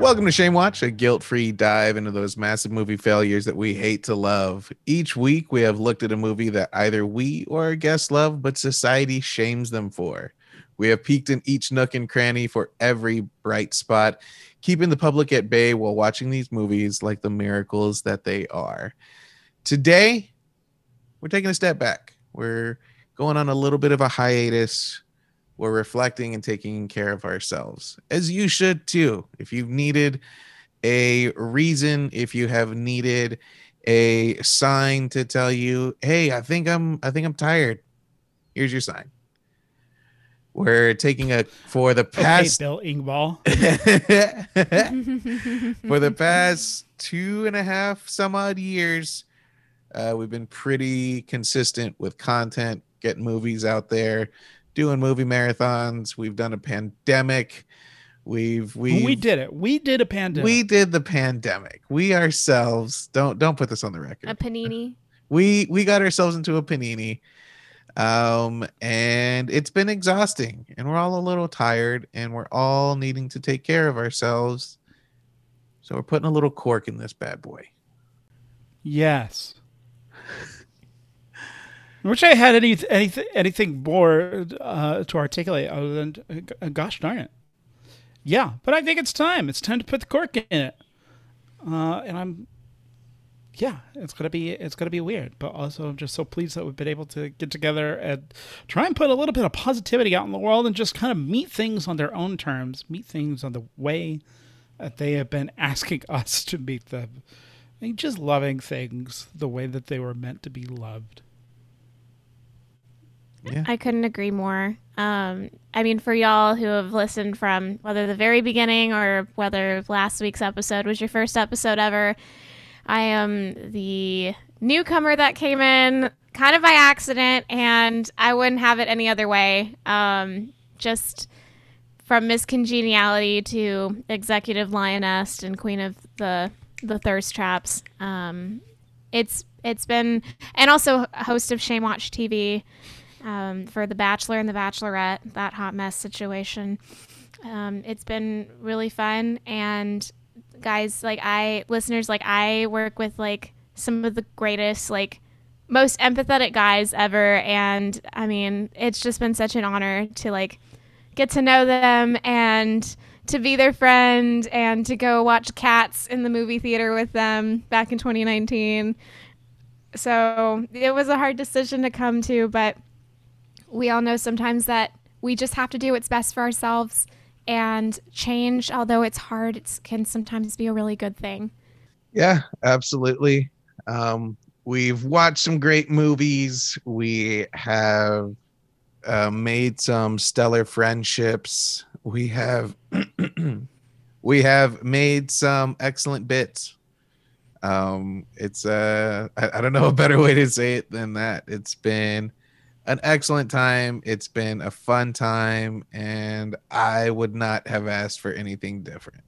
Welcome to Shame Watch, a guilt free dive into those massive movie failures that we hate to love. Each week, we have looked at a movie that either we or our guests love, but society shames them for. We have peeked in each nook and cranny for every bright spot, keeping the public at bay while watching these movies like the miracles that they are. Today, we're taking a step back. We're going on a little bit of a hiatus we're reflecting and taking care of ourselves as you should too. If you've needed a reason if you have needed a sign to tell you hey i think i'm i think i'm tired here's your sign. We're taking a for the past okay, Bill for the past two and a half some odd years uh, we've been pretty consistent with content getting movies out there doing movie marathons. We've done a pandemic. We've we we did it. We did a pandemic. We did the pandemic. We ourselves don't don't put this on the record. A panini. We we got ourselves into a panini. Um and it's been exhausting and we're all a little tired and we're all needing to take care of ourselves. So we're putting a little cork in this bad boy. Yes. I wish I had any anything anything more uh, to articulate other than uh, gosh darn it. Yeah, but I think it's time. It's time to put the cork in it. Uh, and I'm yeah, it's gonna be it's gonna be weird, but also I'm just so pleased that we've been able to get together and try and put a little bit of positivity out in the world and just kind of meet things on their own terms, meet things on the way that they have been asking us to meet them. I mean, just loving things the way that they were meant to be loved. Yeah. I couldn't agree more. Um, I mean, for y'all who have listened from whether the very beginning or whether last week's episode was your first episode ever, I am the newcomer that came in kind of by accident, and I wouldn't have it any other way. Um, just from Miss Congeniality to Executive Lioness and Queen of the the Thirst Traps. Um, it's it's been and also host of Shame Watch TV um, for The Bachelor and The Bachelorette, that hot mess situation. Um, it's been really fun. And guys, like I, listeners, like I work with like some of the greatest, like most empathetic guys ever. And I mean, it's just been such an honor to like get to know them and to be their friend and to go watch Cats in the movie theater with them back in 2019. So it was a hard decision to come to, but we all know sometimes that we just have to do what's best for ourselves and change although it's hard it can sometimes be a really good thing. Yeah absolutely. Um, we've watched some great movies. We have uh, made some stellar friendships. We have we have made some excellent bits. Um it's uh I, I don't know a better way to say it than that. It's been an excellent time. It's been a fun time, and I would not have asked for anything different.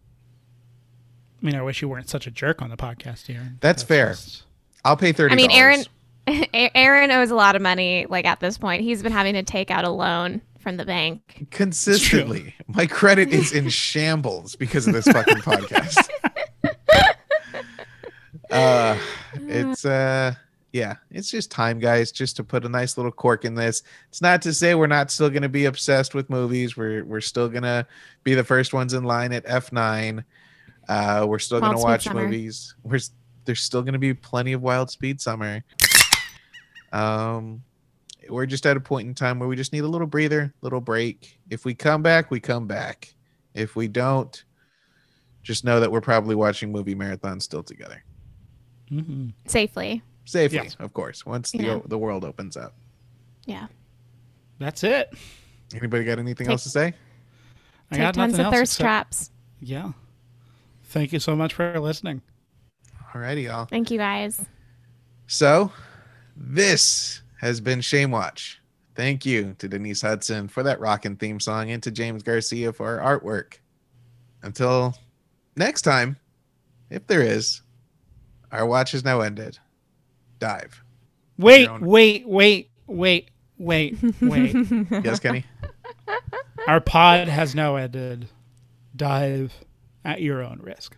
I mean, I wish you weren't such a jerk on the podcast here. That's, That's fair. Just... I'll pay thirty. I mean, Aaron. Aaron owes a lot of money. Like at this point, he's been having to take out a loan from the bank consistently. My credit is in shambles because of this fucking podcast. uh, it's uh yeah, it's just time, guys, just to put a nice little cork in this. It's not to say we're not still going to be obsessed with movies. We're we're still going to be the first ones in line at F9. Uh, we're still going to watch summer. movies. We're there's still going to be plenty of Wild Speed Summer. Um, we're just at a point in time where we just need a little breather, little break. If we come back, we come back. If we don't, just know that we're probably watching movie marathons still together. Mm-hmm. Safely safely, yes. of course, once the the world opens up. Yeah. That's it. Anybody got anything take, else to say? I got tons of thirst except, traps. Yeah. Thank you so much for listening. Alrighty, y'all. Thank you, guys. So, this has been Shame Watch. Thank you to Denise Hudson for that rockin' theme song and to James Garcia for our artwork. Until next time, if there is, our watch is now ended dive. Wait, wait, wait, wait, wait, wait. yes, Kenny. Our pod has now ended. Dive at your own risk.